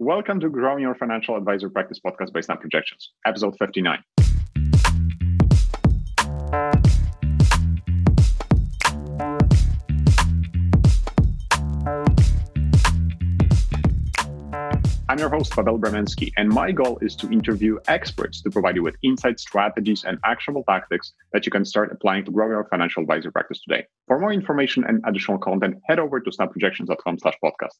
Welcome to Growing Your Financial Advisor Practice podcast by Snap Projections, episode 59. I'm your host, Pavel Bremensky, and my goal is to interview experts to provide you with insights, strategies, and actionable tactics that you can start applying to grow your financial advisor practice today. For more information and additional content, head over to snapprojections.com slash podcast.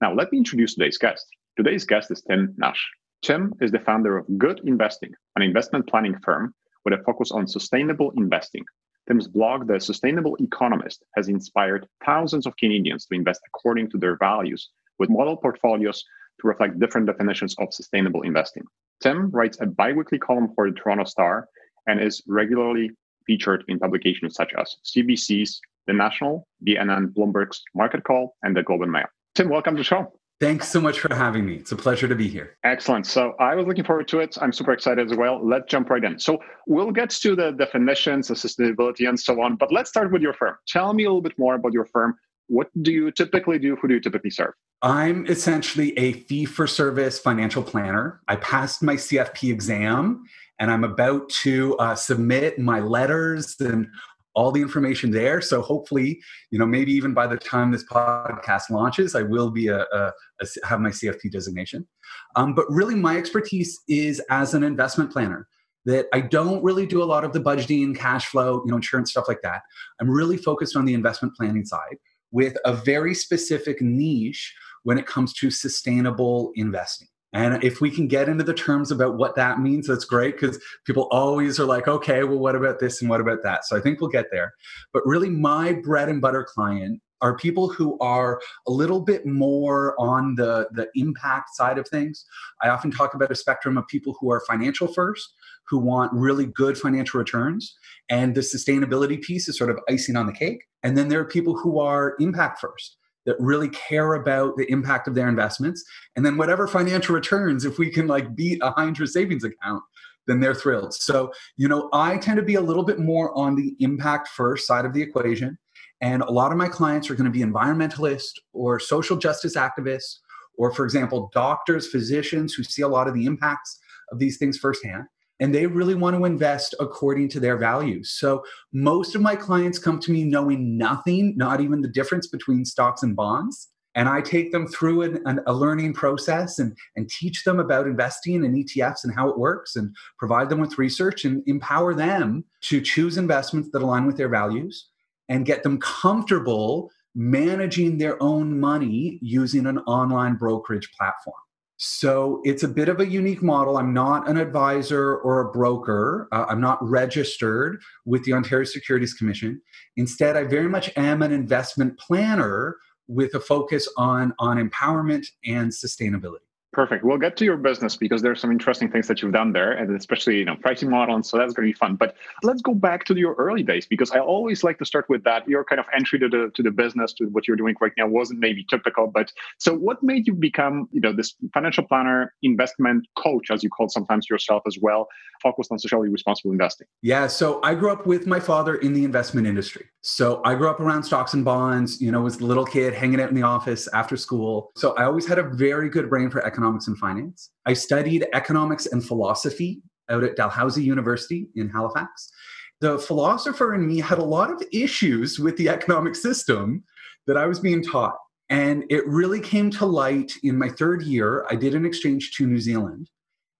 Now, let me introduce today's guest. Today's guest is Tim Nash. Tim is the founder of Good Investing, an investment planning firm with a focus on sustainable investing. Tim's blog, The Sustainable Economist, has inspired thousands of Canadians to invest according to their values with model portfolios to reflect different definitions of sustainable investing. Tim writes a biweekly column for the Toronto Star and is regularly featured in publications such as CBC's The National, BNN, Bloomberg's Market Call, and the Globe and Mail. Tim, welcome to the show. Thanks so much for having me. It's a pleasure to be here. Excellent. So I was looking forward to it. I'm super excited as well. Let's jump right in. So we'll get to the definitions, the sustainability, and so on. But let's start with your firm. Tell me a little bit more about your firm. What do you typically do? Who do you typically serve? I'm essentially a fee for service financial planner. I passed my CFP exam and I'm about to uh, submit my letters and all the information there. So hopefully, you know, maybe even by the time this podcast launches, I will be a, a, a have my CFP designation. Um, but really, my expertise is as an investment planner. That I don't really do a lot of the budgeting, cash flow, you know, insurance stuff like that. I'm really focused on the investment planning side with a very specific niche when it comes to sustainable investing. And if we can get into the terms about what that means, that's great because people always are like, okay, well, what about this and what about that? So I think we'll get there. But really, my bread and butter client are people who are a little bit more on the, the impact side of things. I often talk about a spectrum of people who are financial first, who want really good financial returns, and the sustainability piece is sort of icing on the cake. And then there are people who are impact first that really care about the impact of their investments. And then whatever financial returns, if we can like beat a high interest savings account, then they're thrilled. So, you know, I tend to be a little bit more on the impact first side of the equation. And a lot of my clients are going to be environmentalists or social justice activists, or for example, doctors, physicians who see a lot of the impacts of these things firsthand and they really want to invest according to their values. So most of my clients come to me knowing nothing, not even the difference between stocks and bonds. And I take them through an, an, a learning process and, and teach them about investing in ETFs and how it works and provide them with research and empower them to choose investments that align with their values and get them comfortable managing their own money using an online brokerage platform. So it's a bit of a unique model. I'm not an advisor or a broker. Uh, I'm not registered with the Ontario Securities Commission. Instead, I very much am an investment planner with a focus on, on empowerment and sustainability. Perfect. We'll get to your business because there's some interesting things that you've done there, and especially you know pricing model, and so that's going to be fun. But let's go back to your early days because I always like to start with that. Your kind of entry to the to the business, to what you're doing right now, wasn't maybe typical. But so, what made you become you know this financial planner, investment coach, as you call sometimes yourself as well, focused on socially responsible investing? Yeah. So I grew up with my father in the investment industry. So I grew up around stocks and bonds. You know, was a little kid hanging out in the office after school. So I always had a very good brain for economics economics and finance. I studied economics and philosophy out at Dalhousie University in Halifax. The philosopher in me had a lot of issues with the economic system that I was being taught. And it really came to light in my third year. I did an exchange to New Zealand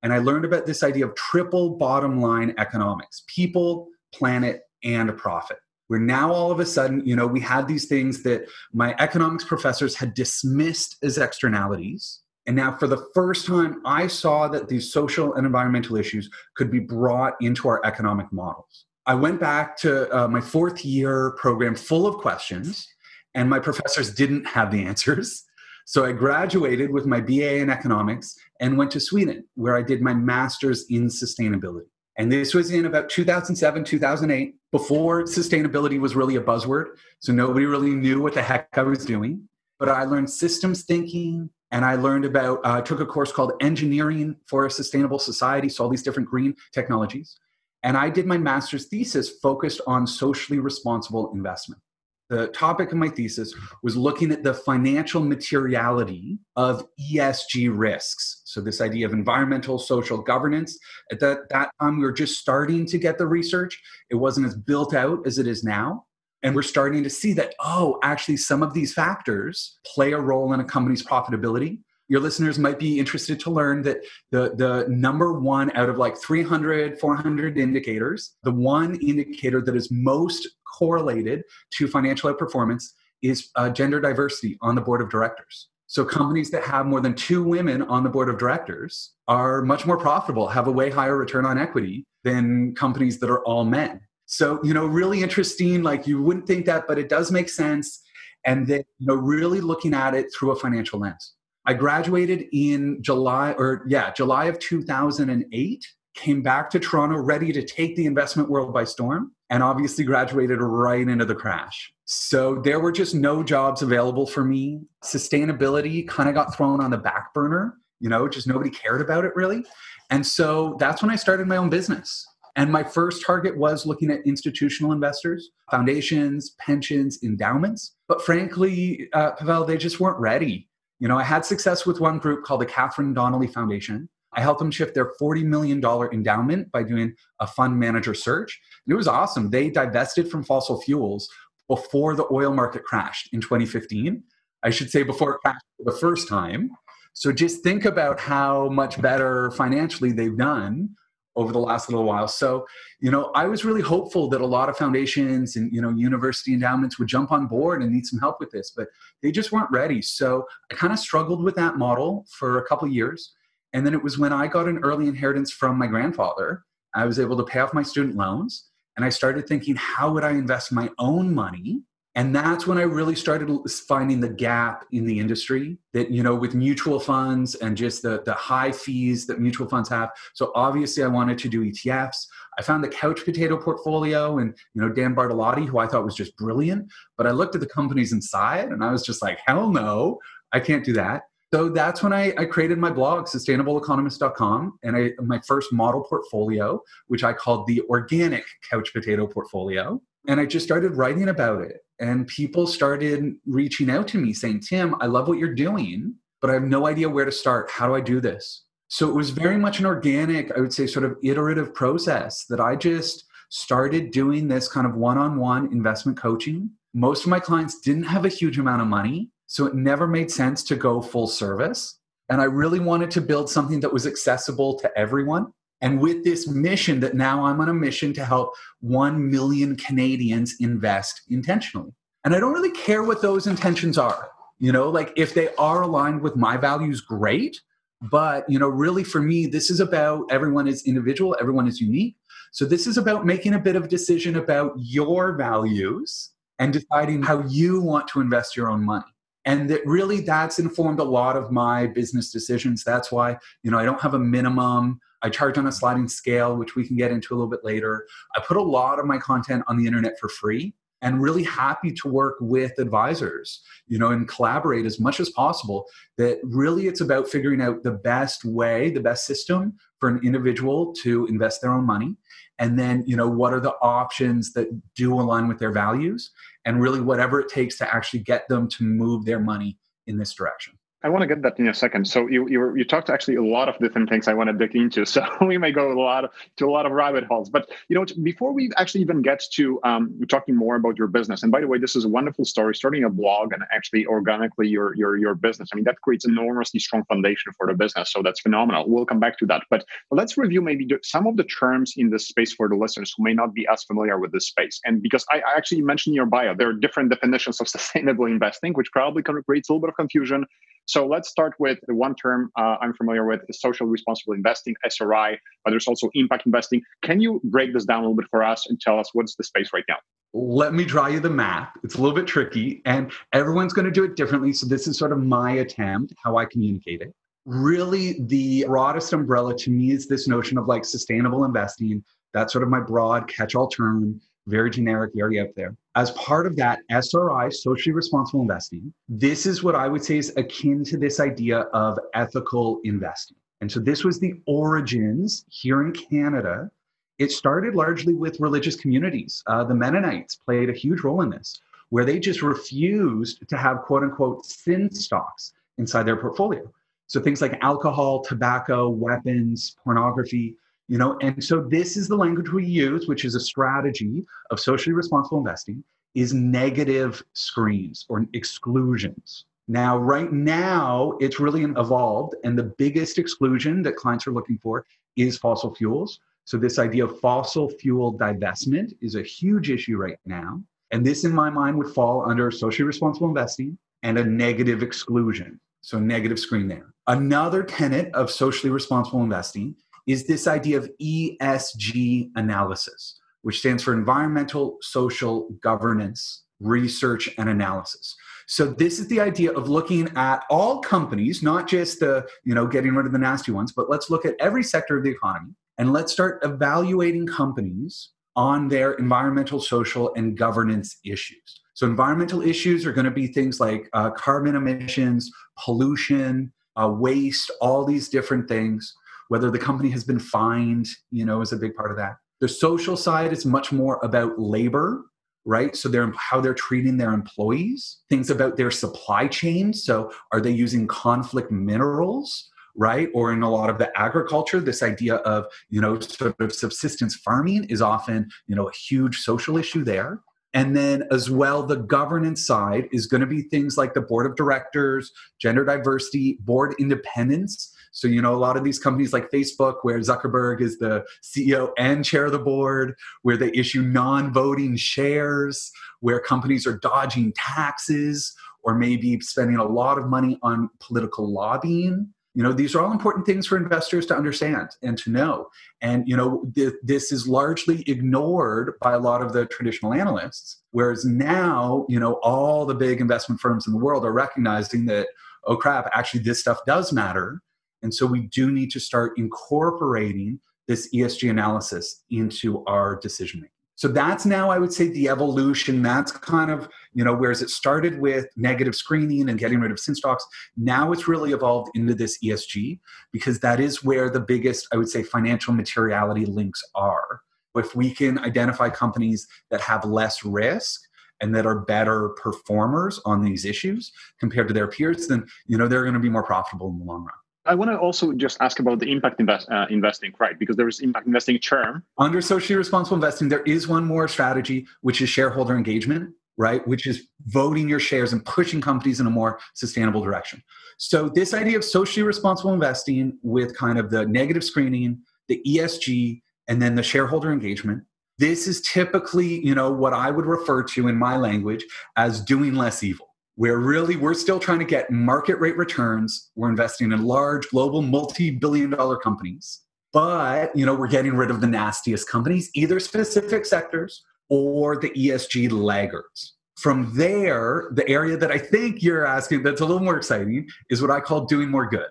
and I learned about this idea of triple bottom line economics people, planet, and profit. Where now all of a sudden, you know, we had these things that my economics professors had dismissed as externalities and now, for the first time, I saw that these social and environmental issues could be brought into our economic models. I went back to uh, my fourth year program full of questions, and my professors didn't have the answers. So I graduated with my BA in economics and went to Sweden, where I did my master's in sustainability. And this was in about 2007, 2008, before sustainability was really a buzzword. So nobody really knew what the heck I was doing. But I learned systems thinking, and I learned about, uh, took a course called Engineering for a Sustainable Society, so all these different green technologies. And I did my master's thesis focused on socially responsible investment. The topic of my thesis was looking at the financial materiality of ESG risks. So, this idea of environmental, social governance. At that, that time, we were just starting to get the research. It wasn't as built out as it is now. And we're starting to see that, oh, actually, some of these factors play a role in a company's profitability. Your listeners might be interested to learn that the, the number one out of like 300, 400 indicators, the one indicator that is most correlated to financial performance is uh, gender diversity on the board of directors. So companies that have more than two women on the board of directors are much more profitable, have a way higher return on equity than companies that are all men. So, you know, really interesting. Like you wouldn't think that, but it does make sense. And then, you know, really looking at it through a financial lens. I graduated in July, or yeah, July of 2008, came back to Toronto ready to take the investment world by storm, and obviously graduated right into the crash. So there were just no jobs available for me. Sustainability kind of got thrown on the back burner, you know, just nobody cared about it really. And so that's when I started my own business. And my first target was looking at institutional investors, foundations, pensions, endowments. But frankly, uh, Pavel, they just weren't ready. You know, I had success with one group called the Catherine Donnelly Foundation. I helped them shift their $40 million endowment by doing a fund manager search. And it was awesome. They divested from fossil fuels before the oil market crashed in 2015. I should say before it crashed for the first time. So just think about how much better financially they've done over the last little while. So, you know, I was really hopeful that a lot of foundations and, you know, university endowments would jump on board and need some help with this, but they just weren't ready. So I kind of struggled with that model for a couple years. And then it was when I got an early inheritance from my grandfather, I was able to pay off my student loans. And I started thinking, how would I invest my own money and that's when i really started finding the gap in the industry that you know with mutual funds and just the, the high fees that mutual funds have so obviously i wanted to do etfs i found the couch potato portfolio and you know dan bortolotti who i thought was just brilliant but i looked at the companies inside and i was just like hell no i can't do that so that's when I, I, created my blog, sustainableeconomist.com, and I, my first model portfolio, which I called the organic couch potato portfolio. And I just started writing about it. And people started reaching out to me saying tim i love what you're doing but i have no idea where to start. How do i do this? So it was very much an organic i would say sort of iterative process that i just started doing this kind of one-on-one investment coaching. Most of my clients didn't have a huge amount of money so it never made sense to go full service. And i really wanted to build something that was accessible to everyone and with this mission that now I'm on a mission to help 1 million Canadians invest intentionally. And I don't really care what those intentions are. You know, like if they are aligned with my values, great. But, you know, really for me, this is about everyone is individual, everyone is unique. So this is about making a bit of decision about your values and deciding how you want to invest your own money and that really that's informed a lot of my business decisions that's why you know i don't have a minimum I charge on a sliding scale, which we can get into a little bit later. I put a lot of my content on the internet for free and really happy to work with advisors, you know, and collaborate as much as possible. That really it's about figuring out the best way, the best system for an individual to invest their own money. And then, you know, what are the options that do align with their values and really whatever it takes to actually get them to move their money in this direction. I want to get that in a second. So you you, you talked actually a lot of different things I want to dig into. So we may go a lot of, to a lot of rabbit holes. But you know, before we actually even get to um, talking more about your business, and by the way, this is a wonderful story. Starting a blog and actually organically your your your business. I mean, that creates enormously strong foundation for the business. So that's phenomenal. We'll come back to that. But let's review maybe some of the terms in this space for the listeners who may not be as familiar with this space. And because I, I actually mentioned your bio, there are different definitions of sustainable investing, which probably creates a little bit of confusion. So let's start with the one term uh, I'm familiar with, is social responsible investing, SRI, but there's also impact investing. Can you break this down a little bit for us and tell us what's the space right now? Let me draw you the map. It's a little bit tricky, and everyone's going to do it differently. So, this is sort of my attempt, how I communicate it. Really, the broadest umbrella to me is this notion of like sustainable investing. That's sort of my broad catch all term very generic, already up there. As part of that SRI, socially responsible investing, this is what I would say is akin to this idea of ethical investing. And so this was the origins here in Canada. It started largely with religious communities. Uh, the Mennonites played a huge role in this, where they just refused to have quote unquote sin stocks inside their portfolio. So things like alcohol, tobacco, weapons, pornography, you know, and so this is the language we use, which is a strategy of socially responsible investing, is negative screens or exclusions. Now, right now, it's really evolved, and the biggest exclusion that clients are looking for is fossil fuels. So, this idea of fossil fuel divestment is a huge issue right now. And this, in my mind, would fall under socially responsible investing and a negative exclusion. So, negative screen there. Another tenet of socially responsible investing is this idea of ESG analysis, which stands for environmental, social, governance, research, and analysis. So this is the idea of looking at all companies, not just the, you know, getting rid of the nasty ones, but let's look at every sector of the economy and let's start evaluating companies on their environmental, social, and governance issues. So environmental issues are going to be things like uh, carbon emissions, pollution, uh, waste, all these different things. Whether the company has been fined, you know, is a big part of that. The social side is much more about labor right? So they're how they're treating their employees, things about their supply chain. So are they using conflict minerals? right or in a lot of the agriculture this idea of you know sort of subsistence farming is often you know a huge social issue there and then as well the governance side is going to be things like the board of directors gender diversity board independence so, you know, a lot of these companies like Facebook, where Zuckerberg is the CEO and chair of the board, where they issue non voting shares, where companies are dodging taxes or maybe spending a lot of money on political lobbying. You know, these are all important things for investors to understand and to know. And, you know, th- this is largely ignored by a lot of the traditional analysts. Whereas now, you know, all the big investment firms in the world are recognizing that, oh crap, actually, this stuff does matter and so we do need to start incorporating this ESG analysis into our decision making. So that's now, I would say, the evolution. That's kind of, you know, whereas it started with negative screening and getting rid of sin stocks, now it's really evolved into this ESG because that is where the biggest, I would say, financial materiality links are. If we can identify companies that have less risk, and that are better performers on these issues compared to their peers, then you know they're going to be more profitable in the long run. I want to also just ask about the impact invest, uh, investing, right? Because there is impact investing term. Under socially responsible investing, there is one more strategy, which is shareholder engagement, right? Which is voting your shares and pushing companies in a more sustainable direction. So, this idea of socially responsible investing with kind of the negative screening, the ESG, and then the shareholder engagement. This is typically, you know, what I would refer to in my language as doing less evil where really we're still trying to get market rate returns. We're investing in large global multi-billion dollar companies. But, you know, we're getting rid of the nastiest companies, either specific sectors or the ESG laggards. From there, the area that I think you're asking that's a little more exciting is what I call doing more good.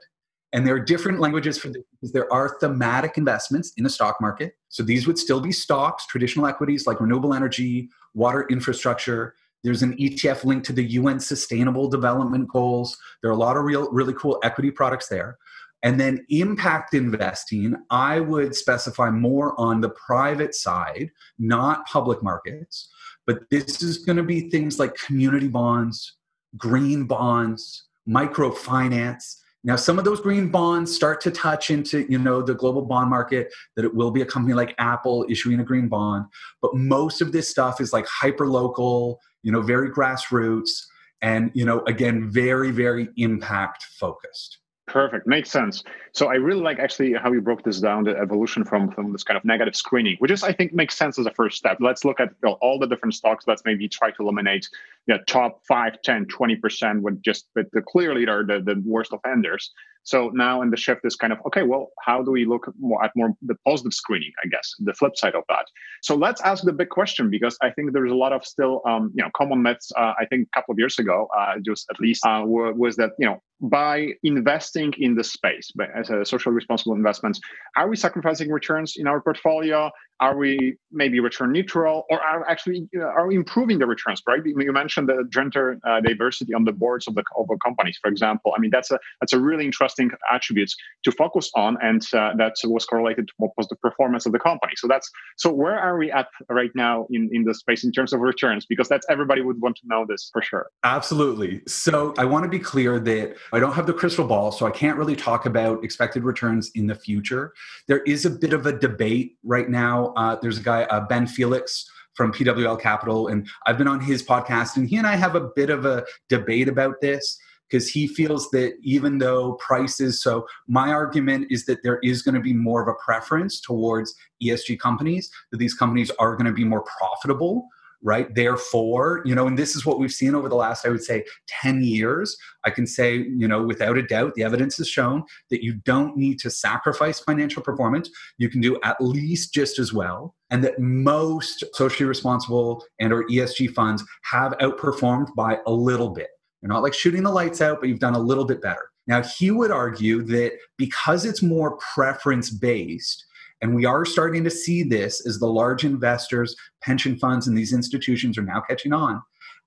And there are different languages for this because there are thematic investments in the stock market. So these would still be stocks, traditional equities like renewable energy, water infrastructure, there's an ETF linked to the UN Sustainable Development Goals. There are a lot of real, really cool equity products there. And then impact investing, I would specify more on the private side, not public markets. But this is going to be things like community bonds, green bonds, microfinance. Now, some of those green bonds start to touch into, you know, the global bond market. That it will be a company like Apple issuing a green bond, but most of this stuff is like hyper local you know, very grassroots, and you know, again, very, very impact focused. Perfect. Makes sense. So I really like actually how you broke this down, the evolution from, from this kind of negative screening, which is, I think, makes sense as a first step. Let's look at you know, all the different stocks. Let's maybe try to eliminate you know, top 5, 10, 20% with just the, the clearly are the, the worst offenders. So now in the shift is kind of, okay, well, how do we look more at more the positive screening, I guess, the flip side of that. So let's ask the big question because I think there's a lot of still, um, you know, common myths. Uh, I think a couple of years ago, uh, just at least, uh, was that, you know, by investing in the space but as a social responsible investments are we sacrificing returns in our portfolio are we maybe return neutral or are actually are we improving the returns right you mentioned the gender uh, diversity on the boards of the of companies for example i mean that's a that's a really interesting attribute to focus on, and uh, that was correlated to what was the performance of the company. So that's so where are we at right now in in the space in terms of returns? Because that's everybody would want to know this for sure. Absolutely. So I want to be clear that I don't have the crystal ball, so I can't really talk about expected returns in the future. There is a bit of a debate right now. Uh, there's a guy, uh, Ben Felix from PWL Capital, and I've been on his podcast, and he and I have a bit of a debate about this because he feels that even though prices, so my argument is that there is going to be more of a preference towards ESG companies, that these companies are going to be more profitable right? Therefore, you know, and this is what we've seen over the last, I would say, 10 years. I can say, you know, without a doubt, the evidence has shown that you don't need to sacrifice financial performance. You can do at least just as well. And that most socially responsible and or ESG funds have outperformed by a little bit. You're not like shooting the lights out, but you've done a little bit better. Now, he would argue that because it's more preference based, and we are starting to see this as the large investors, pension funds, and these institutions are now catching on.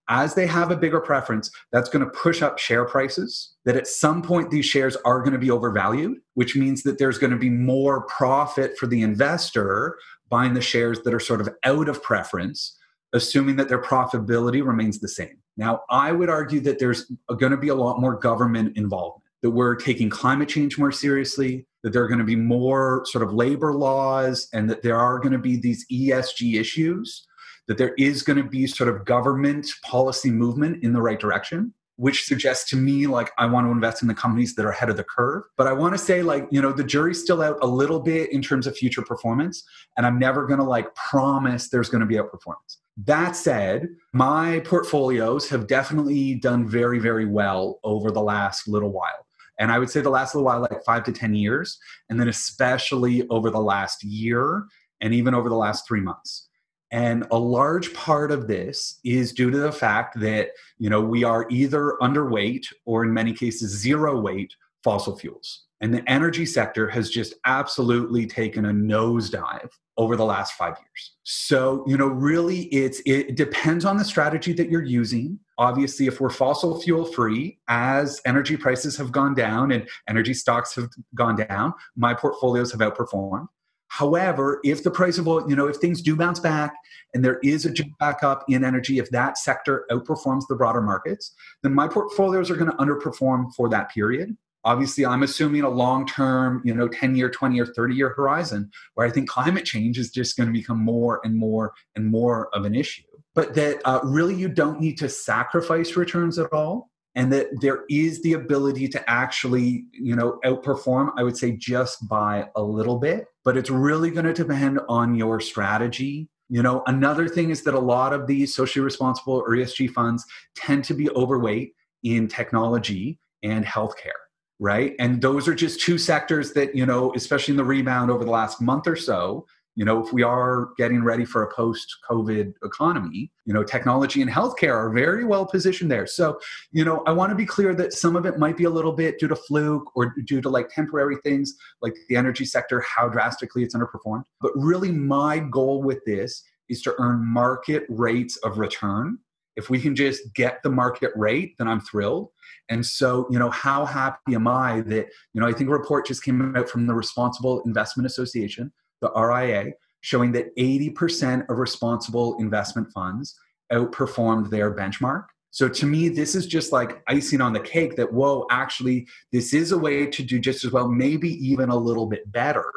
As they have a bigger preference, that's going to push up share prices. That at some point, these shares are going to be overvalued, which means that there's going to be more profit for the investor buying the shares that are sort of out of preference, assuming that their profitability remains the same. Now, I would argue that there's going to be a lot more government involvement that we're taking climate change more seriously, that there are going to be more sort of labor laws, and that there are going to be these ESG issues, that there is going to be sort of government policy movement in the right direction. Which suggests to me, like, I want to invest in the companies that are ahead of the curve. But I want to say, like, you know, the jury's still out a little bit in terms of future performance. And I'm never going to, like, promise there's going to be outperformance. That said, my portfolios have definitely done very, very well over the last little while. And I would say the last little while, like five to 10 years. And then especially over the last year and even over the last three months. And a large part of this is due to the fact that, you know, we are either underweight or in many cases zero weight fossil fuels. And the energy sector has just absolutely taken a nosedive over the last five years. So, you know, really it's it depends on the strategy that you're using. Obviously, if we're fossil fuel free, as energy prices have gone down and energy stocks have gone down, my portfolios have outperformed. However, if the price of oil, you know, if things do bounce back and there is a jump back up in energy, if that sector outperforms the broader markets, then my portfolios are going to underperform for that period obviously i'm assuming a long term you know 10 year 20 year 30 year horizon where i think climate change is just going to become more and more and more of an issue but that uh, really you don't need to sacrifice returns at all and that there is the ability to actually you know outperform i would say just by a little bit but it's really going to depend on your strategy you know another thing is that a lot of these socially responsible or esg funds tend to be overweight in technology and healthcare right? And those are just two sectors that, you know, especially in the rebound over the last month or so, you know, if we are getting ready for a post COVID economy, you know, technology and healthcare are very well positioned there. So, you know, I want to be clear that some of it might be a little bit due to fluke or due to like temporary things like the energy sector, how drastically it's underperformed. But really, my goal with this is to earn market rates of return if we can just get the market rate, then I'm thrilled. And so, you know, how happy am I that, you know, I think a report just came out from the Responsible Investment Association, the RIA, showing that 80% of responsible investment funds outperformed their benchmark. So to me, this is just like icing on the cake that, whoa, actually, this is a way to do just as well, maybe even a little bit better,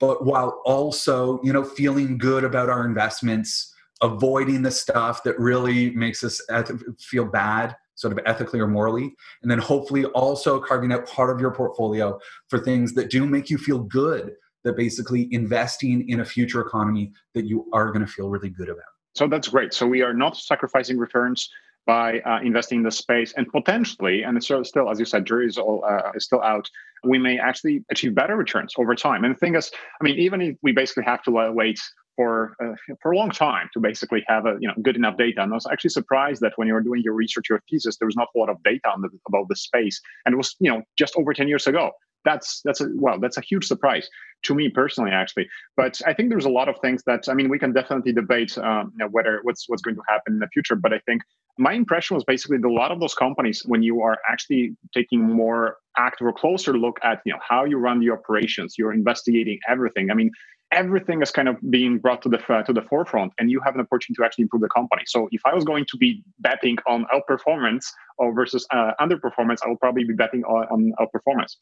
but while also, you know, feeling good about our investments avoiding the stuff that really makes us feel bad sort of ethically or morally and then hopefully also carving out part of your portfolio for things that do make you feel good that basically investing in a future economy that you are going to feel really good about. So that's great. So we are not sacrificing returns by uh, investing in the space. And potentially and it's still as you said jury is all uh, is still out we may actually achieve better returns over time. And the thing is i mean even if we basically have to wait for uh, for a long time to basically have a you know good enough data. And I was actually surprised that when you were doing your research, your thesis, there was not a lot of data the, about the space, and it was you know just over ten years ago. That's that's a well, that's a huge surprise to me personally, actually. But I think there's a lot of things that I mean we can definitely debate um, you know, whether what's what's going to happen in the future. But I think my impression was basically that a lot of those companies, when you are actually taking more active or closer look at you know how you run the operations, you're investigating everything. I mean, everything is kind of being brought to the to the forefront and you have an opportunity to actually improve the company so if i was going to be betting on outperformance or versus uh, underperformance i will probably be betting on, on outperformance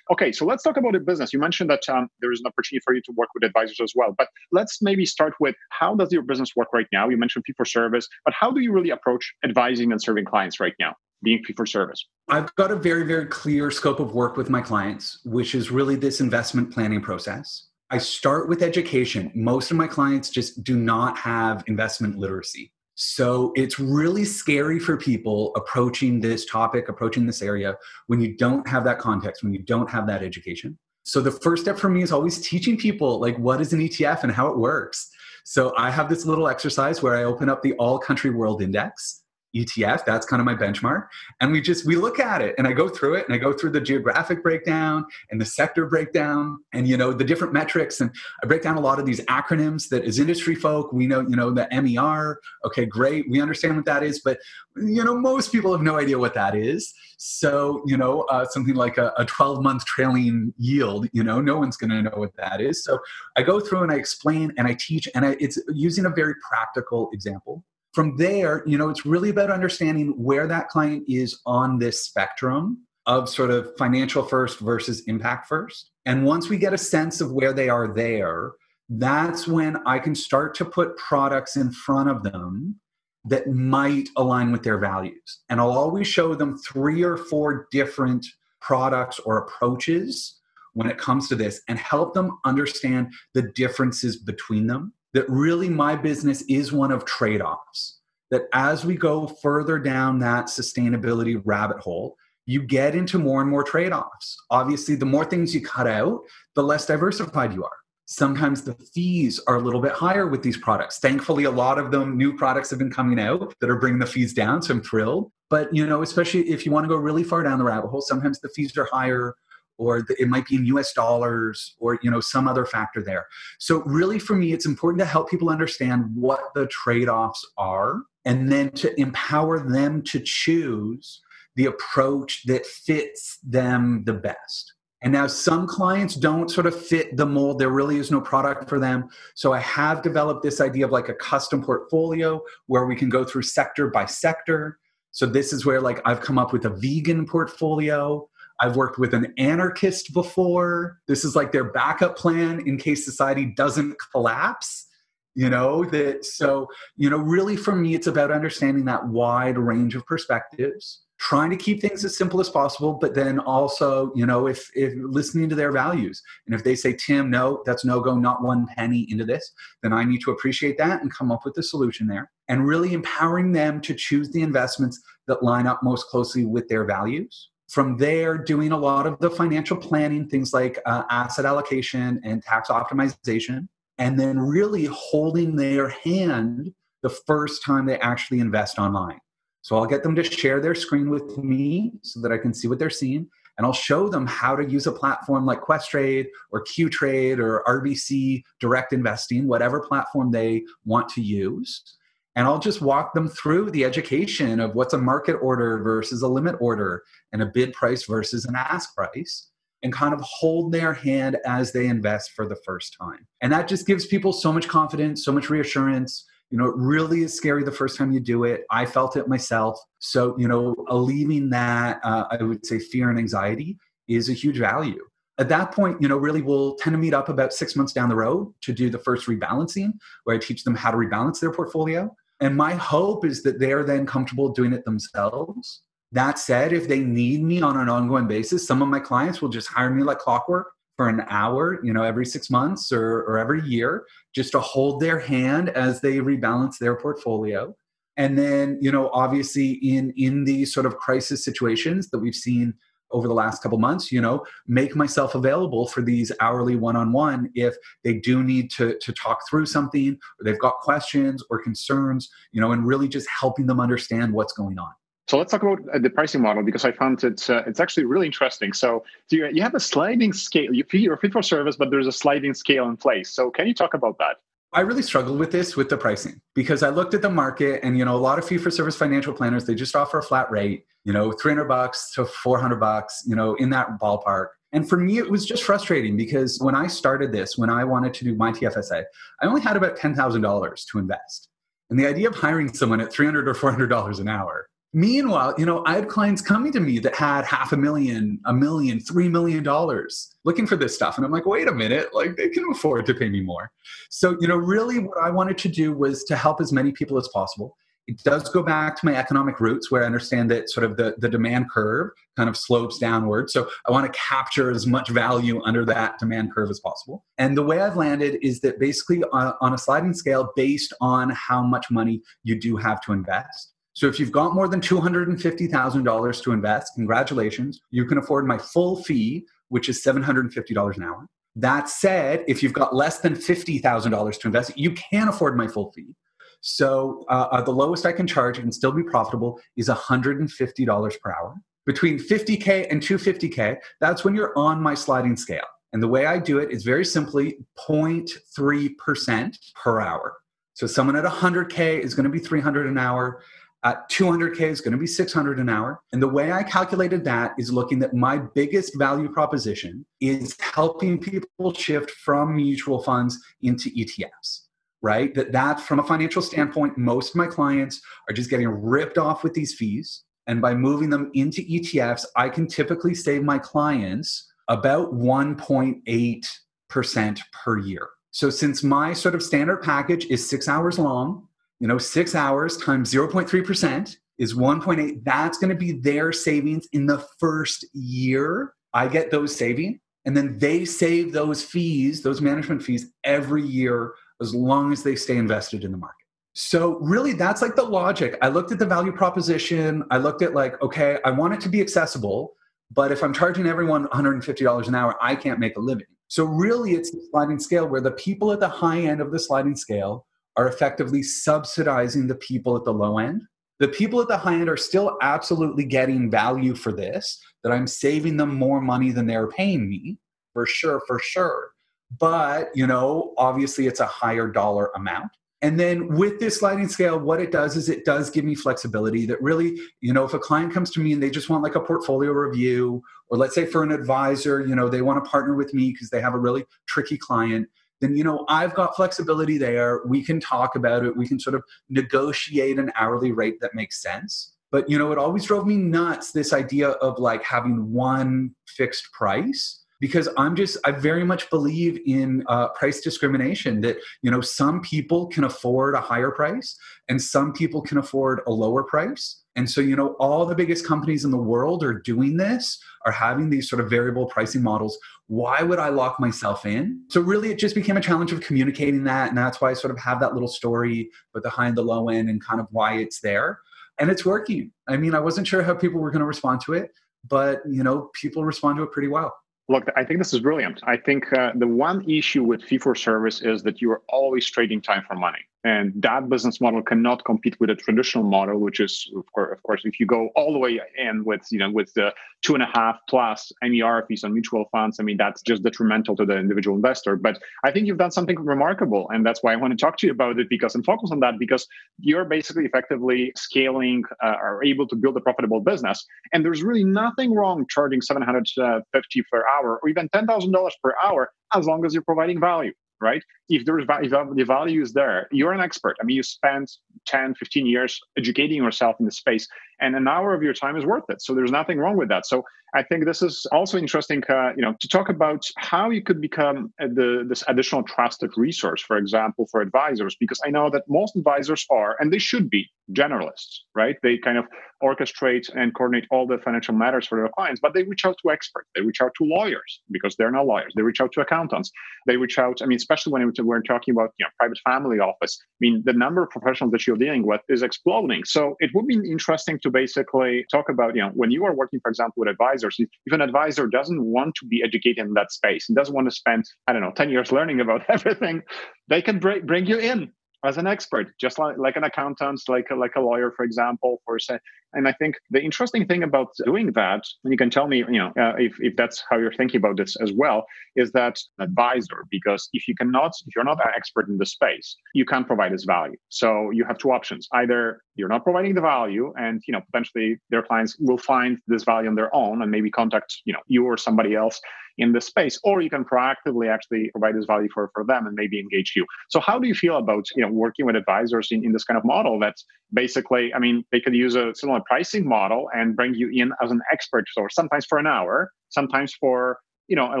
okay so let's talk about the business you mentioned that um, there is an opportunity for you to work with advisors as well but let's maybe start with how does your business work right now you mentioned fee for service but how do you really approach advising and serving clients right now being fee for service? I've got a very, very clear scope of work with my clients, which is really this investment planning process. I start with education. Most of my clients just do not have investment literacy. So it's really scary for people approaching this topic, approaching this area when you don't have that context, when you don't have that education. So the first step for me is always teaching people like what is an ETF and how it works. So I have this little exercise where I open up the All Country World Index ETF. That's kind of my benchmark. And we just we look at it and I go through it and I go through the geographic breakdown and the sector breakdown and you know the different metrics and I break down a lot of these acronyms that as industry folk we know you know the MER. Okay, great. We understand what that is, but you know most people have no idea what that is. So you know uh, something like a, a 12 month trailing yield. You know no one's going to know what that is. So I go through and I explain and I teach and I, it's using a very practical example from there, you know, it's really about understanding where that client is on this spectrum of sort of financial first versus impact first. And once we get a sense of where they are there, that's when I can start to put products in front of them that might align with their values. And I'll always show them three or four different products or approaches when it comes to this and help them understand the differences between them that really my business is one of trade offs. That as we go further down that sustainability rabbit hole, you get into more and more trade offs. Obviously, the more things you cut out, the less diversified you are. Sometimes the fees are a little bit higher with these products. Thankfully, a lot of them new products have been coming out that are bringing the fees down. So I'm thrilled. But you know, especially if you want to go really far down the rabbit hole, sometimes the fees are higher or it might be in US dollars or you know some other factor there. So really for me it's important to help people understand what the trade-offs are and then to empower them to choose the approach that fits them the best. And now some clients don't sort of fit the mold. There really is no product for them. So I have developed this idea of like a custom portfolio where we can go through sector by sector. So this is where like I've come up with a vegan portfolio I've worked with an anarchist before. This is like their backup plan in case society doesn't collapse. You know, that so, you know, really for me, it's about understanding that wide range of perspectives, trying to keep things as simple as possible, but then also, you know, if, if listening to their values. And if they say, Tim, no, that's no go, not one penny into this, then I need to appreciate that and come up with a solution there. And really empowering them to choose the investments that line up most closely with their values from there doing a lot of the financial planning things like uh, asset allocation and tax optimization and then really holding their hand the first time they actually invest online. So i'll get them to share their screen with me so that i can see what they're seeing and I'll show them how to use a platform like Questrade or Qtrade or RBC Direct Investing, whatever platform they want to use and I'll just walk them through the education of what's a market order versus a limit order and a bid price versus an ask price and kind of hold their hand as they invest for the first time. And that just gives people so much confidence, so much reassurance. You know, it really is scary the first time you do it. I felt it myself. So, you know, alleviating that, uh, I would say, fear and anxiety is a huge value. At that point, you know, really we'll tend to meet up about six months down the road to do the first rebalancing, where I teach them how to rebalance their portfolio. And my hope is that they're then comfortable doing it themselves. That said, if they need me on an ongoing basis, some of my clients will just hire me like clockwork for an hour, you know, every six months or, or every year, just to hold their hand as they rebalance their portfolio. And then, you know, obviously in in these sort of crisis situations that we've seen over the last couple months you know make myself available for these hourly one-on-one if they do need to to talk through something or they've got questions or concerns you know and really just helping them understand what's going on so let's talk about uh, the pricing model because I found it uh, it's actually really interesting. So, so you, you have a sliding scale. You you're fee for service, but there's a sliding scale in place. So can you talk about that? I really struggled with this with the pricing because I looked at the market and you know a lot of fee for service financial planners they just offer a flat rate, you know, 300 bucks to 400 bucks, you know, in that ballpark. And for me it was just frustrating because when I started this, when I wanted to do my TFSA, I only had about $10,000 to invest. And the idea of hiring someone at 300 or $400 an hour Meanwhile, you know, I had clients coming to me that had half a million, a million, three million dollars looking for this stuff. And I'm like, wait a minute, like they can afford to pay me more. So, you know, really what I wanted to do was to help as many people as possible. It does go back to my economic roots where I understand that sort of the, the demand curve kind of slopes downward. So I want to capture as much value under that demand curve as possible. And the way I've landed is that basically on, on a sliding scale based on how much money you do have to invest. So if you've got more than $250,000 to invest, congratulations, you can afford my full fee, which is $750 an hour. That said, if you've got less than $50,000 to invest, you can afford my full fee. So uh, uh, the lowest I can charge and still be profitable is $150 per hour. Between 50K and 250K, that's when you're on my sliding scale. And the way I do it is very simply 0.3% per hour. So someone at 100K is going to be 300 an hour. Uh, at 200K is going to be 600 an hour. And the way I calculated that is looking at my biggest value proposition is helping people shift from mutual funds into ETFs right? That that from a financial standpoint, most of my clients are just getting ripped off with these fees. And by moving them into ETFs, I can typically save my clients about 1.8% per year. So since my sort of standard package is six hours long, you know, six hours times 0.3% is 1.8. That's going to be their savings in the first year. I get those saving, and then they save those fees, those management fees, every year as long as they stay invested in the market. So, really, that's like the logic. I looked at the value proposition. I looked at, like, okay, I want it to be accessible, but if I'm charging everyone $150 an hour, I can't make a living. So, really, it's the sliding scale where the people at the high end of the sliding scale are effectively subsidizing the people at the low end. The people at the high end are still absolutely getting value for this, that I'm saving them more money than they're paying me, for sure, for sure. But, you know, obviously it's a higher dollar amount. And then with this sliding scale, what it does is it does give me flexibility that really, you know, if a client comes to me and they just want like a portfolio review, or let's say for an advisor, you know, they want to partner with me because they have a really tricky client, then you know i've got flexibility there. We can talk about it. We can sort of negotiate an hourly rate that makes sense. But you know it always drove me nuts this idea of like having one fixed price because i'm just i very much believe in uh, price discrimination that you know some people can afford a higher price and some people can afford a lower price. And so you know all the biggest companies in the world are doing this are having these sort of variable pricing models why would i lock myself in so really it just became a challenge of communicating that and that's why i sort of have that little story but behind the low end and kind of why it's there and it's working i mean i wasn't sure how people were going to respond to it but you know people respond to it pretty well Look, I think this is brilliant. I think uh, the one issue with fee for service is that you are always trading time for money. And that business model cannot compete with a traditional model, which is, of course, of course, if you go all the way in with, you know, with the two and a half plus MER fees on mutual funds, I mean, that's just detrimental to the individual investor. But I think you've done something remarkable, and that's why I want to talk to you about it because and focus on that because you're basically effectively scaling uh, or able to build a profitable business, and there's really nothing wrong charging 750 per hour or even $10,000 per hour as long as you're providing value right? If there's if the value is there, you're an expert. I mean, you spent 10, 15 years educating yourself in the space, and an hour of your time is worth it. So there's nothing wrong with that. So I think this is also interesting, uh, you know, to talk about how you could become uh, the this additional trusted resource, for example, for advisors, because I know that most advisors are, and they should be, generalists, right? They kind of orchestrate and coordinate all the financial matters for their clients, but they reach out to experts. They reach out to lawyers because they're not lawyers. They reach out to accountants. They reach out, I mean, especially when we're talking about you know, private family office. I mean, the number of professionals that you're dealing with is exploding. So it would be interesting to basically talk about, you know, when you are working, for example, with advisors, if an advisor doesn't want to be educated in that space and doesn't want to spend, I don't know, 10 years learning about everything, they can bring you in as an expert, just like, like an accountant, like a, like a lawyer, for example, for say, And I think the interesting thing about doing that, and you can tell me, you know, uh, if, if that's how you're thinking about this as well, is that advisor, because if you cannot, if you're not an expert in the space, you can't provide this value. So you have two options. Either you're not providing the value and, you know, potentially their clients will find this value on their own and maybe contact, you know, you or somebody else in the space, or you can proactively actually provide this value for, for them and maybe engage you. So how do you feel about, you know, working with advisors in, in this kind of model that's basically, I mean, they could use a similar pricing model and bring you in as an expert or sometimes for an hour, sometimes for, you know, a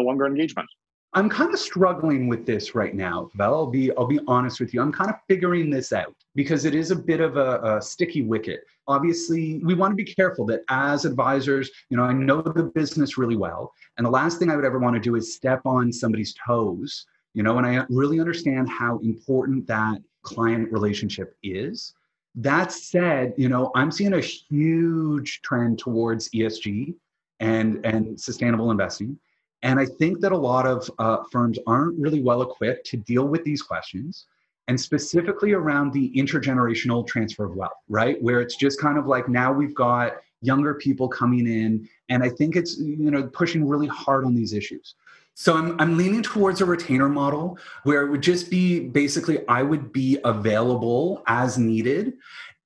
longer engagement. I'm kind of struggling with this right now, Val. I'll be I'll be honest with you. I'm kind of figuring this out because it is a bit of a, a sticky wicket. Obviously, we want to be careful that as advisors, you know, I know the business really well, and the last thing I would ever want to do is step on somebody's toes, you know, and I really understand how important that client relationship is. That said, you know, I'm seeing a huge trend towards ESG and and sustainable investing and I think that a lot of uh, firms aren't really well equipped to deal with these questions and specifically around the intergenerational transfer of wealth, right? Where it's just kind of like now we've got younger people coming in, and I think it's you know pushing really hard on these issues. So I'm, I'm leaning towards a retainer model where it would just be basically I would be available as needed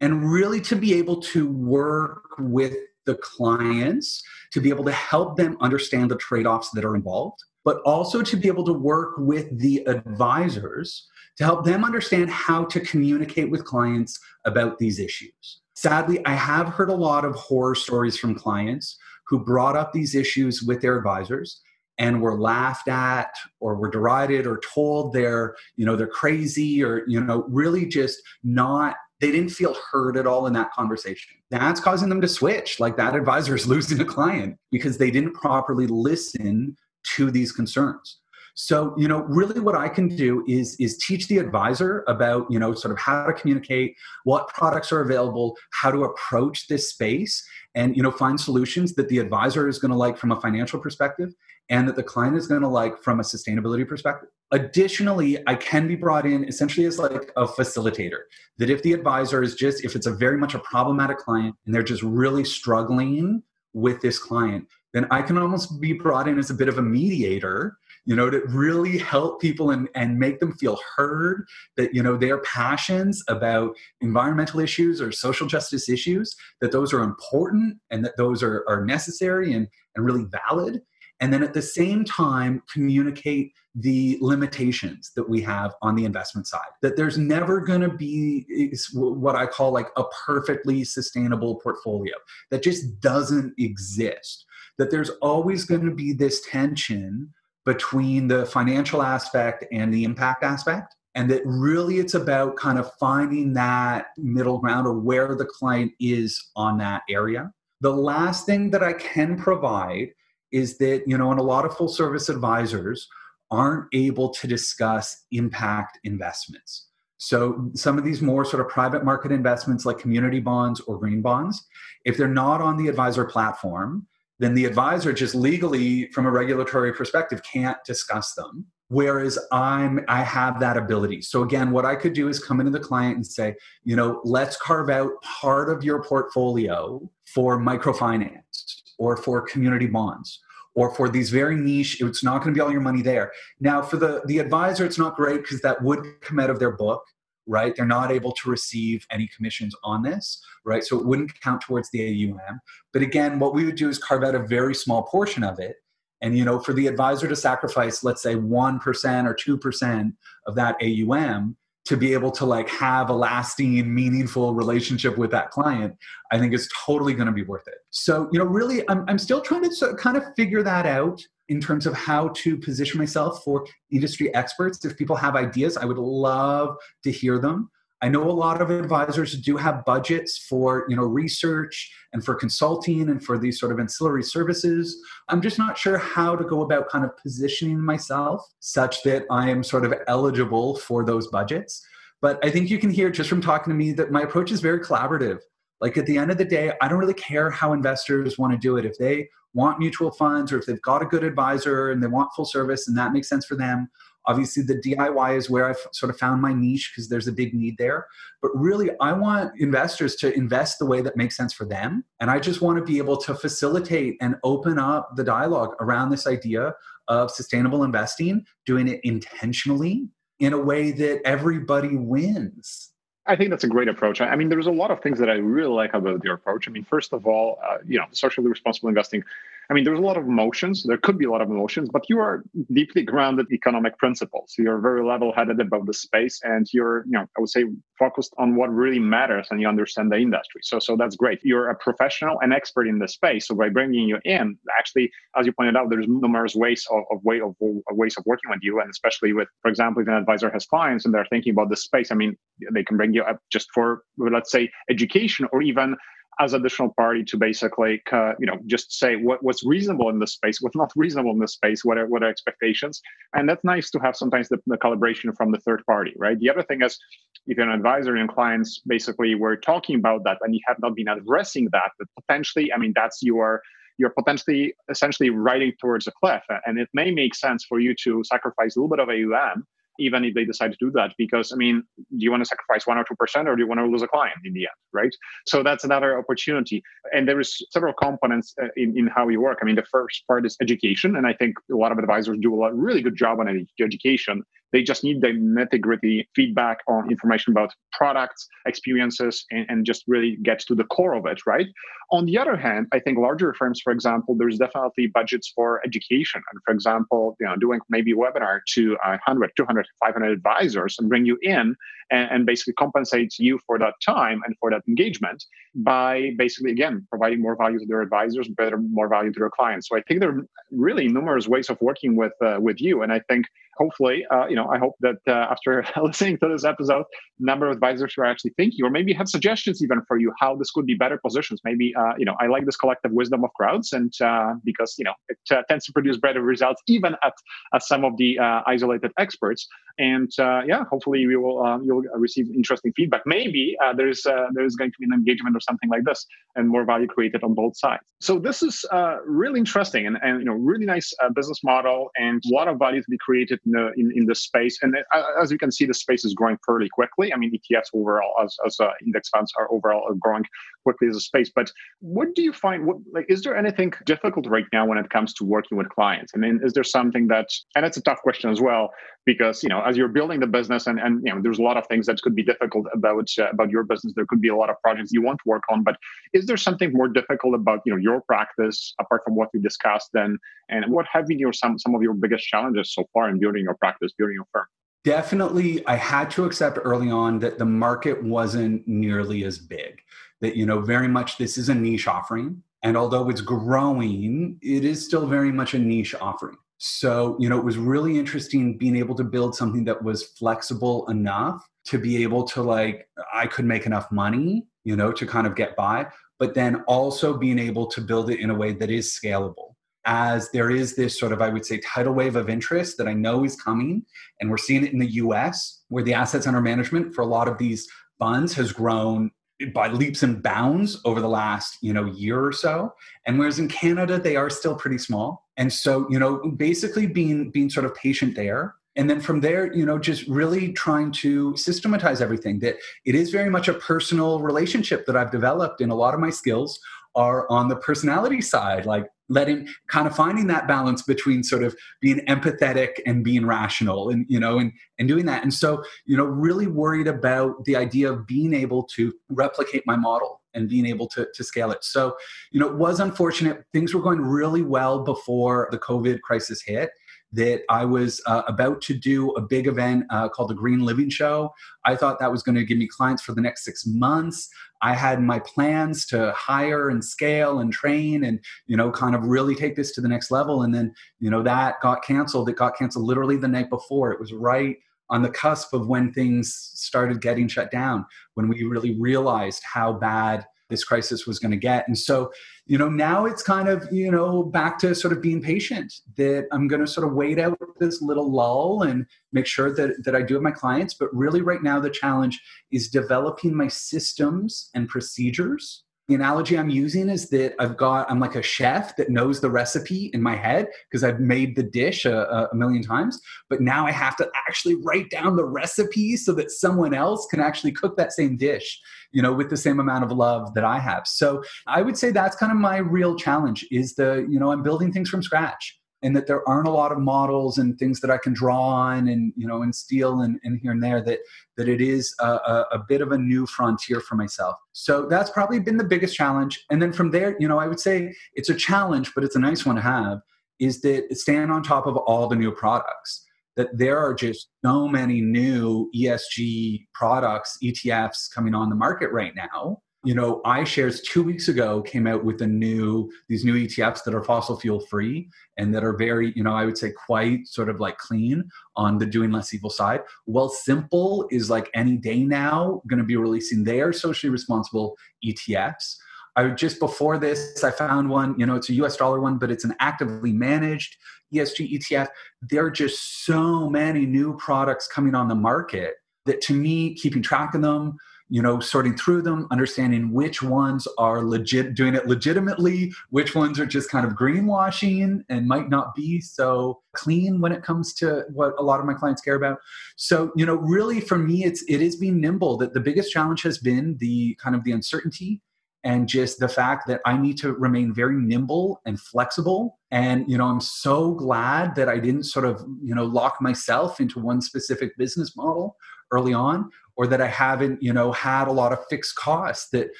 and really to be able to work with the clients to be able to help them understand the trade offs that are involved, but also to be able to work with the advisors to help them understand how to communicate with clients about these issues. Sadly, I have heard a lot of horror stories from clients who brought up these issues with their advisors and were laughed at or were derided or told they're you know they're crazy or you know really just not they didn't feel heard at all in that conversation. That's causing them to switch. Like that advisor is losing a client because they didn't properly listen to these concerns. So, you know, really what I can do is is teach the advisor about, you know, sort of how to communicate, what products are available, how to approach this space and, you know, find solutions that the advisor is going to like from a financial perspective and that the client is going to like from a sustainability perspective. Additionally, I can be brought in essentially as like a facilitator. That if the advisor is just, if it's a very much a problematic client and they're just really struggling with this client, then I can almost be brought in as a bit of a mediator you know to really help people and, and make them feel heard that you know their passions about environmental issues or social justice issues that those are important and that those are, are necessary and, and really valid. And then at the same time communicate the limitations that we have on the investment side that there's never going to be what i call like a perfectly sustainable portfolio that just doesn't exist that there's always going to be this tension between the financial aspect and the impact aspect and that really it's about kind of finding that middle ground or where the client is on that area. The last thing that i can provide is that you know and a lot of full service advisors aren't able to discuss impact investments. So some of these more sort of private market investments like community bonds or green bonds if they're not on the advisor platform then the advisor just legally from a regulatory perspective can't discuss them. Whereas i'm i have that ability. So again what i could do is come into the client and say you know let's carve out part of your portfolio for microfinance or for community bonds or for these very niche it's not going to be all your money there. Now for the the advisor it's not great because that would come out of their book right? They're not able to receive any commissions on this right? So it wouldn't count towards the aum but again what we would do is carve out a very small portion of it. And you know for the advisor to sacrifice let's say 1% or 2% of that aum to be able to like have a lasting meaningful relationship with that client i think is totally going to be worth it. So you know really i'm, I'm still trying to sort of kind of figure that out in terms of how to position myself for industry experts if people have ideas i would love to hear them I know a lot of advisors do have budgets for you know research and for consulting and for these sort of ancillary services. I'm just not sure how to go about kind of positioning myself such that I am sort of eligible for those budgets. But I think you can hear just from talking to me that my approach is very collaborative. Like at the end of the day, I don't really care how investors want to do it. If they want mutual funds or if they've got a good advisor and they want full service and that makes sense for them Obviously, the DIY is where I've sort of found my niche because there's a big need there. But really, I want investors to invest the way that makes sense for them. And I just want to be able to facilitate and open up the dialogue around this idea of sustainable investing, doing it intentionally in a way that everybody wins. I think that's a great approach. I mean, there's a lot of things that I really like about your approach. I mean, first of all, uh, you know, socially responsible investing I mean, there's a lot of emotions. There could be a lot of emotions, but you are deeply grounded economic principles. You're very level-headed about the space, and you're, you know, I would say, focused on what really matters, and you understand the industry. So, so that's great. You're a professional and expert in the space. So by bringing you in, actually, as you pointed out, there's numerous ways of, of way of, of ways of working with you, and especially with, for example, if an advisor has clients and they're thinking about the space, I mean, they can bring you up just for, let's say, education or even as additional party to basically uh, you know just say what, what's reasonable in this space what's not reasonable in this space what are what are expectations. And that's nice to have sometimes the, the calibration from the third party right? The other thing is if you're an advisor and clients basically were talking about that and you have not been addressing that but potentially i mean that's your you're potentially essentially riding towards a cliff. And it may make sense for you to sacrifice a little bit of aum even if they decide to do that because i mean do you want to sacrifice one or two percent or do you want to lose a client in the end right? So that's another opportunity. And there is several components uh, in, in how we work. I mean the first part is education and i think a lot of advisors do a lot, really good job on education they just need the nitty gritty feedback on information about products, experiences, and, and, just really get to the core of it, right? On the other hand, I think larger firms, for example, there's definitely budgets for education. And for example, you know, doing maybe a webinar to 100, 200, 500 advisors and bring you in and, and basically compensates you for that time and for that engagement by basically, again, providing more value to their advisors, better, more value to their clients. So I think there are really numerous ways of working with, uh, with you. And I think hopefully, uh, you know, I hope that uh, after listening to this episode, a number of advisors are actually thinking, or maybe have suggestions even for you how this could be better positions. Maybe, uh, you know, I like this collective wisdom of crowds, and uh, because you know it uh, tends to produce better results even at, at some of the uh, isolated experts. And uh, yeah, hopefully we will um, you'll receive interesting feedback. Maybe uh, there's there's uh, going to be an engagement or something like this, and more value created on both sides. So this is really interesting and, and you know really nice business model and a lot of value to be created in the in, in the space. And uh, as you can see, the space is growing fairly quickly. I mean, ETFs overall, as as uh, index funds are overall are growing quickly as a space. But what do you find? What like is there anything difficult right now when it comes to working with clients? I mean, is there something that? And it's a tough question as well because you know as you're building the business and and you know there's a lot of things that could be difficult about uh, about your business. There could be a lot of projects you want to work on, but is there something more difficult about you know your practice apart from what we discussed? Then and what have been your some some of your biggest challenges so far in building your practice, building your firm? Definitely, I had to accept early on that the market wasn't nearly as big. That, you know, very much this is a niche offering. And although it's growing, it is still very much a niche offering. So, you know, it was really interesting being able to build something that was flexible enough to be able to, like, I could make enough money, you know, to kind of get by, but then also being able to build it in a way that is scalable as there is this sort of, I would say, tidal wave of interest that I know is coming. And we're seeing it in the US, where the assets under management for a lot of these funds has grown by leaps and bounds over the last you know year or so and whereas in canada they are still pretty small and so you know basically being being sort of patient there. And then from there you know just really trying to systematize everything that it is very much a personal relationship that i've developed and a lot of my skills are on the personality side like letting kind of finding that balance between sort of being empathetic and being rational and you know and and doing that. And so you know really worried about the idea of being able to replicate my model and being able to, to scale it so you know it was unfortunate things were going really well before the covid crisis hit that I was uh, about to do a big event uh, called the Green Living Show. I thought that was going to give me clients for the next six months. I had my plans to hire and scale and train and, you know, kind of really take this to the next level. And then, you know, that got canceled. It got canceled literally the night before. It was right on the cusp of when things started getting shut down, when we really realized how bad this crisis was going to get. And so, you know, now it's kind of, you know, back to sort of being patient that I'm going to sort of wait out this little lull and make sure that, that I do have my clients. But really, right now, the challenge is developing my systems and procedures The analogy I'm using is that I've got, I'm like a chef that knows the recipe in my head because I've made the dish a, a, million times. But now I have to actually write down the recipe so that someone else can actually cook that same dish, you know, with the same amount of love that I have. So I would say that's kind of my real challenge is the, you know, I'm building things from scratch and that there aren't a lot of models and things that I can draw on and you know and steal and, and here and there that that it is a, a, a, bit of a new frontier for myself. So that's probably been the biggest challenge. And then from there, you know, I would say it's a challenge, but it's a nice one to have. Is that stand on top of all the new products? That there are just so many new ESG products, ETFs coming on the market right now you know iShares two weeks ago came out with a new these new etfs that are fossil fuel free and that are very you know i would say quite sort of like clean on the doing less evil side Wealthsimple is like any day now going to be releasing their socially responsible etfs I just before this, I found one, you know, it's a US dollar one, but it's an actively managed ESG ETF. There are just so many new products coming on the market that to me, keeping track of them, you know sorting through them understanding which ones are legit doing it legitimately which ones are just kind of greenwashing and might not be so clean when it comes to what a lot of my clients care about so you know really for me it's it is being nimble that the biggest challenge has been the kind of the uncertainty and just the fact that I need to remain very nimble and flexible. And, you know, I'm so glad that I didn't sort of, you know, lock myself into one specific business model early on or that I haven't, you know, had a lot of fixed costs that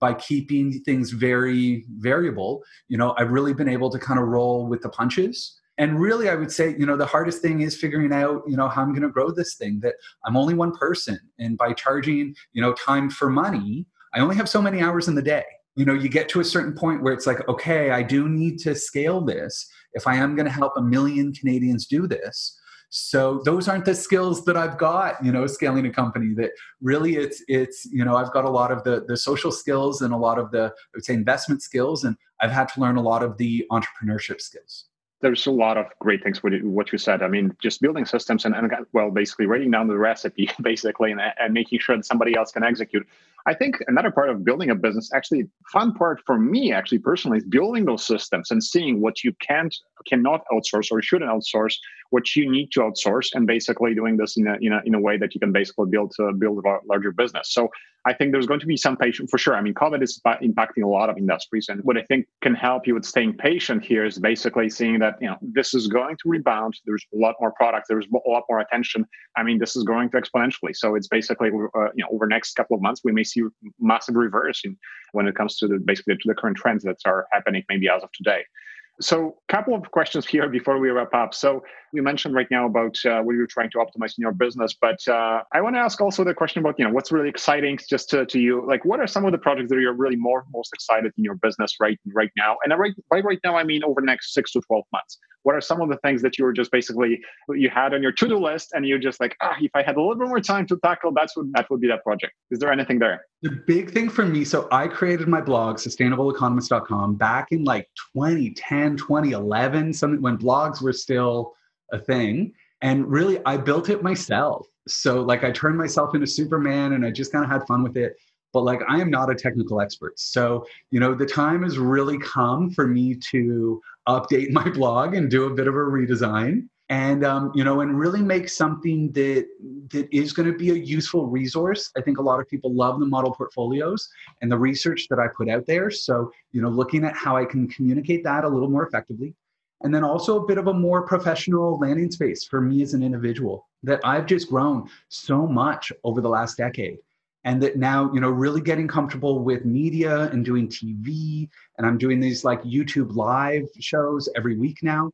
by keeping things very variable, you know, I've really been able to kind of roll with the punches. And really, I would say, you know, the hardest thing is figuring out, you know, how I'm going to grow this thing that I'm only one person. And by charging, you know, time for money, I only have so many hours in the day. You know, you get to a certain point where it's like, okay, I do need to scale this if I am going to help a million Canadians do this so those aren't the skills that I've got, you know, scaling a company that really it's, it's, you know, I've got a lot of the, the social skills and a lot of the, I would say investment skills. And I've had to learn a lot of the entrepreneurship skills there's a lot of great things with what you said. I mean, just building systems and, and well, basically writing down the recipe, basically, and, and making sure that somebody else can execute. I think another part of building a business, actually, fun part for me, actually personally, is building those systems and seeing what you can't, cannot outsource or shouldn't outsource, what you need to outsource, and basically doing this in a in a, in a way that you can basically build to build a larger business. So I think there's going to be some patience for sure. I mean, COVID is impacting a lot of industries, and what I think can help you with staying patient here is basically seeing that you know this is going to rebound. There's a lot more products. There's a lot more attention. I mean, this is growing to exponentially. So it's basically uh, you know over next couple of months we may see massive reversing when it comes to the basically to the current trends that are happening maybe as of today. So, a couple of questions here before we wrap up. So, we mentioned right now about uh, what you're trying to optimize in your business, but uh, I want to ask also the question about you know what's really exciting just to, to you. Like, what are some of the projects that you're really more most excited in your business right right now? And right by right now, I mean over the next six to twelve months. What are some of the things that you were just basically you had on your to do list, and you're just like, ah, if I had a little bit more time to tackle, that's what that would be that project. Is there anything there? The big thing for me, so I created my blog, sustainableeconomist.com, back in like 2010, 2011, something when blogs were still a thing. And really, I built it myself. So, like, I turned myself into Superman and I just kind of had fun with it. But, like, I am not a technical expert. So, you know, the time has really come for me to update my blog and do a bit of a redesign and um, you know and really make something that that is going to be a useful resource i think a lot of people love the model portfolios and the research that i put out there so you know looking at how i can communicate that a little more effectively and then also a bit of a more professional landing space for me as an individual that i've just grown so much over the last decade and that now you know really getting comfortable with media and doing tv and i'm doing these like youtube live shows every week now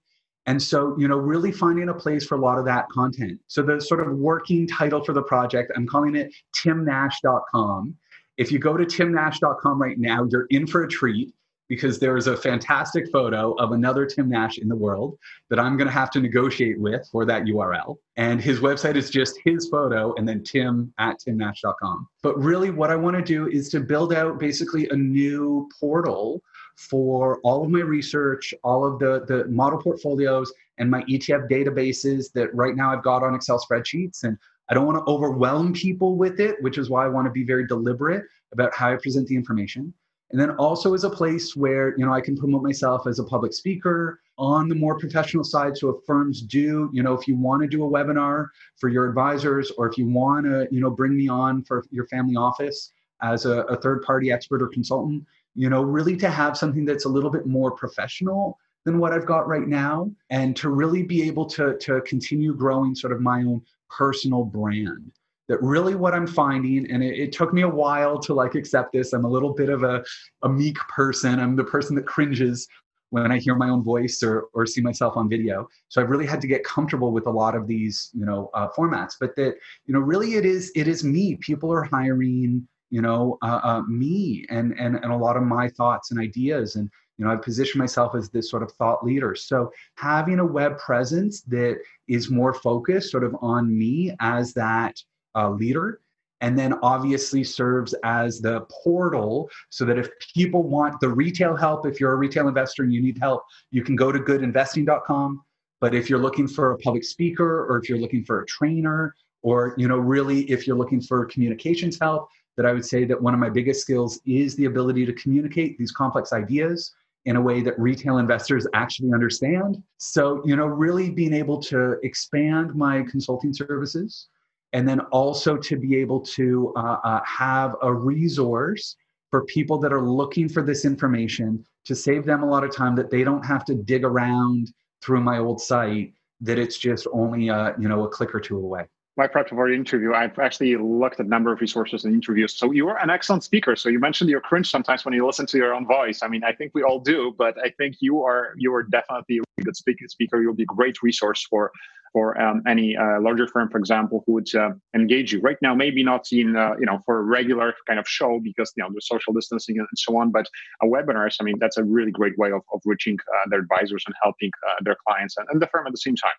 and so, you know, really finding a place for a lot of that content. So, the sort of working title for the project, I'm calling it timnash.com. If you go to timnash.com right now, you're in for a treat because there is a fantastic photo of another Tim Nash in the world that I'm going to have to negotiate with for that URL. And his website is just his photo and then tim at timnash.com. But really, what I want to do is to build out basically a new portal for all of my research, all of the, the model portfolios, and my ETF databases that right now I've got on Excel spreadsheets. And I don't want to overwhelm people with it, which is why I want to be very deliberate about how I present the information. And then also as a place where you know i can promote myself as a public speaker on the more professional side. So if firms do you know if you want to do a webinar for your advisors or if you want to you know bring me on for your family office as a, a third party expert or consultant you know really to have something that's a little bit more professional than what i've got right now and to really be able to to continue growing sort of my own personal brand that really what i'm finding and it, it, took me a while to like accept this. I'm a little bit of a, a meek person. I'm the person that cringes when i hear my own voice or, or see myself on video. So i've really had to get comfortable with a lot of these you know uh, formats. But that you know really it is it is me. People are hiring you know uh, uh, me and, and and a lot of my thoughts and ideas. And you know i've positioned myself as this sort of thought leader. So having a web presence that is more focused sort of on me as that uh, leader and then obviously serves as the portal so that if people want the retail help if you're a retail investor and you need help you can go to goodinvesting.com but if you're looking for a public speaker or if you're looking for a trainer or you know really if you're looking for communications help that i would say that one of my biggest skills is the ability to communicate these complex ideas in a way that retail investors actually understand. So you know really being able to expand my consulting services and then also to be able to uh, uh, have a resource for people that are looking for this information to save them a lot of time that they don't have to dig around through my old site that it's just only a, you know a click or two away my prep for the interview, I've actually looked at a number of resources and interviews. So you are an excellent speaker. So you mentioned your cringe sometimes when you listen to your own voice. I mean, I think we all do, but I think you are you are definitely a good speaker. You'll be a great resource for for um, any uh, larger firm, for example, who would uh, engage you right now. Maybe not in uh, you know for a regular kind of show because you know the social distancing and so on, but a webinars. I mean, that's a really great way of, of reaching uh, their advisors and helping uh, their clients and, and, the firm at the same time.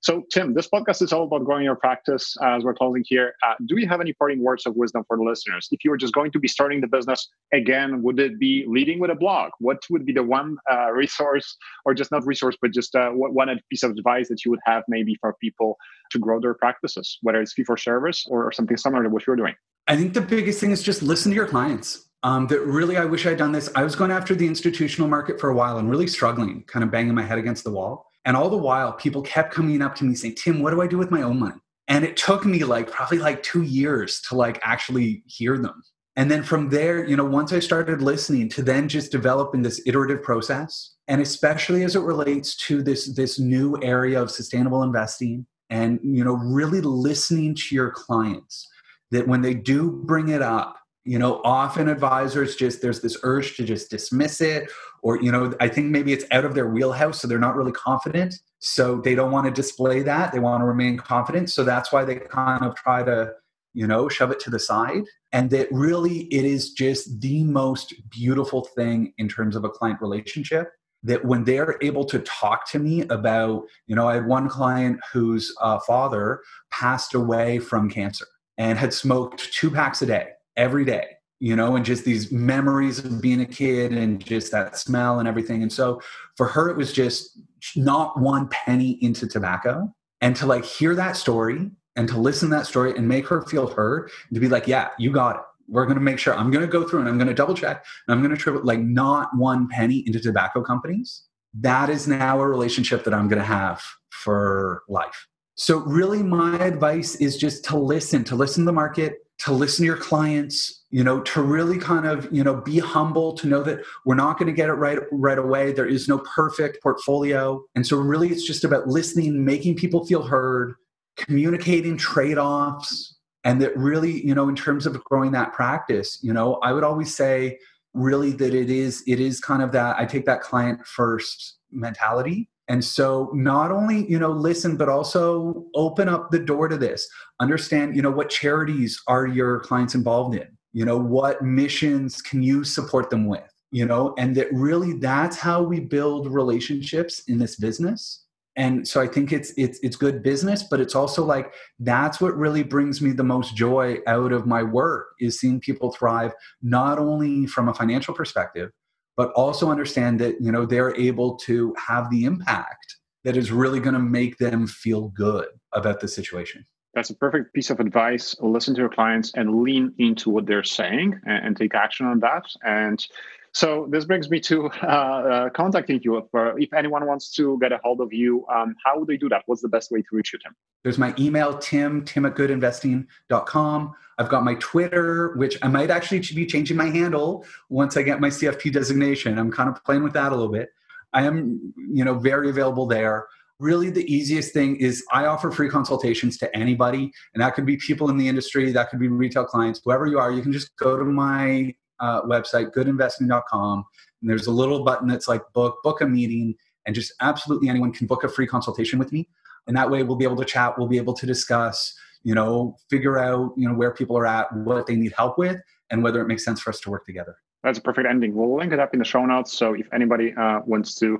So, Tim, this podcast is all about growing your practice. as we're closing here, uh, do you have any parting words of wisdom for the listeners? If you were just going to be starting the business again, would it be leading with a blog? What would be the one resource, or just not resource, but just one piece of advice that you would have maybe for people to grow their practices, whether it's fee for service or something similar to what you're doing? I think the biggest thing is just listen to your clients. Um, that really, I wish I'd done this. I was going after the institutional market for a while and really struggling, kind of banging my head against the wall. And all the while, people kept coming up to me saying, Tim, what do I do with my own money? And it took me like probably like two years to like actually hear them. And then from there, you know, once I started listening to then just developing this iterative process, and especially as it relates to this this new area of sustainable investing and you know really listening to your clients that when they do bring it up you know often advisors just there's this urge to just dismiss it or you know i think maybe it's out of their wheelhouse so they're not really confident. So they don't want to display that. They want to remain confident. So that's why they kind of try to you know shove it to the side. And that really it is just the most beautiful thing in terms of a client relationship. That when they're able to talk to me about, you know, I had one client whose uh, father passed away from cancer and had smoked two packs a day every day, you know, and just these memories of being a kid and just that smell and everything. And so for her, it was just not one penny into tobacco. And to like hear that story and to listen to that story and make her feel heard and to be like, yeah, you got it we're going to make sure I'm going to go through and I'm going to double check and I'm going to triple like not one penny into tobacco companies. That is now a relationship that I'm going to have for life. So really my advice is just to listen, to listen to the market, to listen to your clients, you know, to really kind of, you know, be humble to know that we're not going to get it right right away. There is no perfect portfolio. And so really it's just about listening, making people feel heard, communicating trade-offs, and that really you know in terms of growing that practice you know i would always say really that it is it is kind of that i take that client first mentality and so not only you know listen but also open up the door to this. Understand you know what charities are your clients involved in? You know what missions can you support them with? You know and that really that's how we build relationships in this business. And so i think it's it's it's good business but it's also like that's what really brings me the most joy out of my work is seeing people thrive not only from a financial perspective but also understand that you know they're able to have the impact that is really going to make them feel good about the situation. That's a perfect piece of advice. Listen to your clients and lean into what they're saying and, and take action on that. And So this brings me to uh, uh, contacting you. For, if anyone wants to get a hold of you, um, how would they do that? What's the best way to reach you, Tim? There's my email, tim, tim at goodinvesting.com. I've got my Twitter, which I might actually be changing my handle once I get my CFP designation. I'm kind of playing with that a little bit. I am, you know, very available there. Really, the easiest thing is I offer free consultations to anybody, and that could be people in the industry, that could be retail clients, whoever you are. You can just go to my uh, website, goodinvesting.com, and there's a little button that's like book, book a meeting, and just absolutely anyone can book a free consultation with me. And that way, we'll be able to chat, we'll be able to discuss, you know, figure out, you know, where people are at, what they need help with, and whether it makes sense for us to work together. That's a perfect ending. We'll link it up in the show notes. So if anybody uh, wants to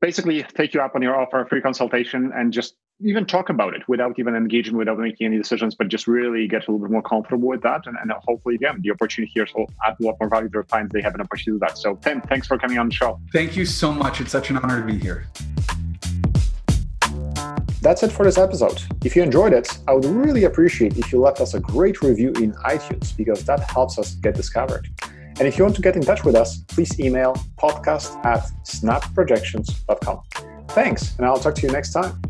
basically take you up on your offer, a free consultation, and just even talk about it without even engaging, without making any decisions, but just really get a little bit more comfortable with that. And, and hopefully, again, the opportunity here will add a lot more value to their clients. They have an opportunity to do that. So, Tim, thanks for coming on the show. Thank you so much. It's such an honor to be here. That's it for this episode. If you enjoyed it, I would really appreciate if you left us a great review in iTunes because that helps us get discovered. And if you want to get in touch with us, please email podcast at snapprojections.com. Thanks, and I'll talk to you next time.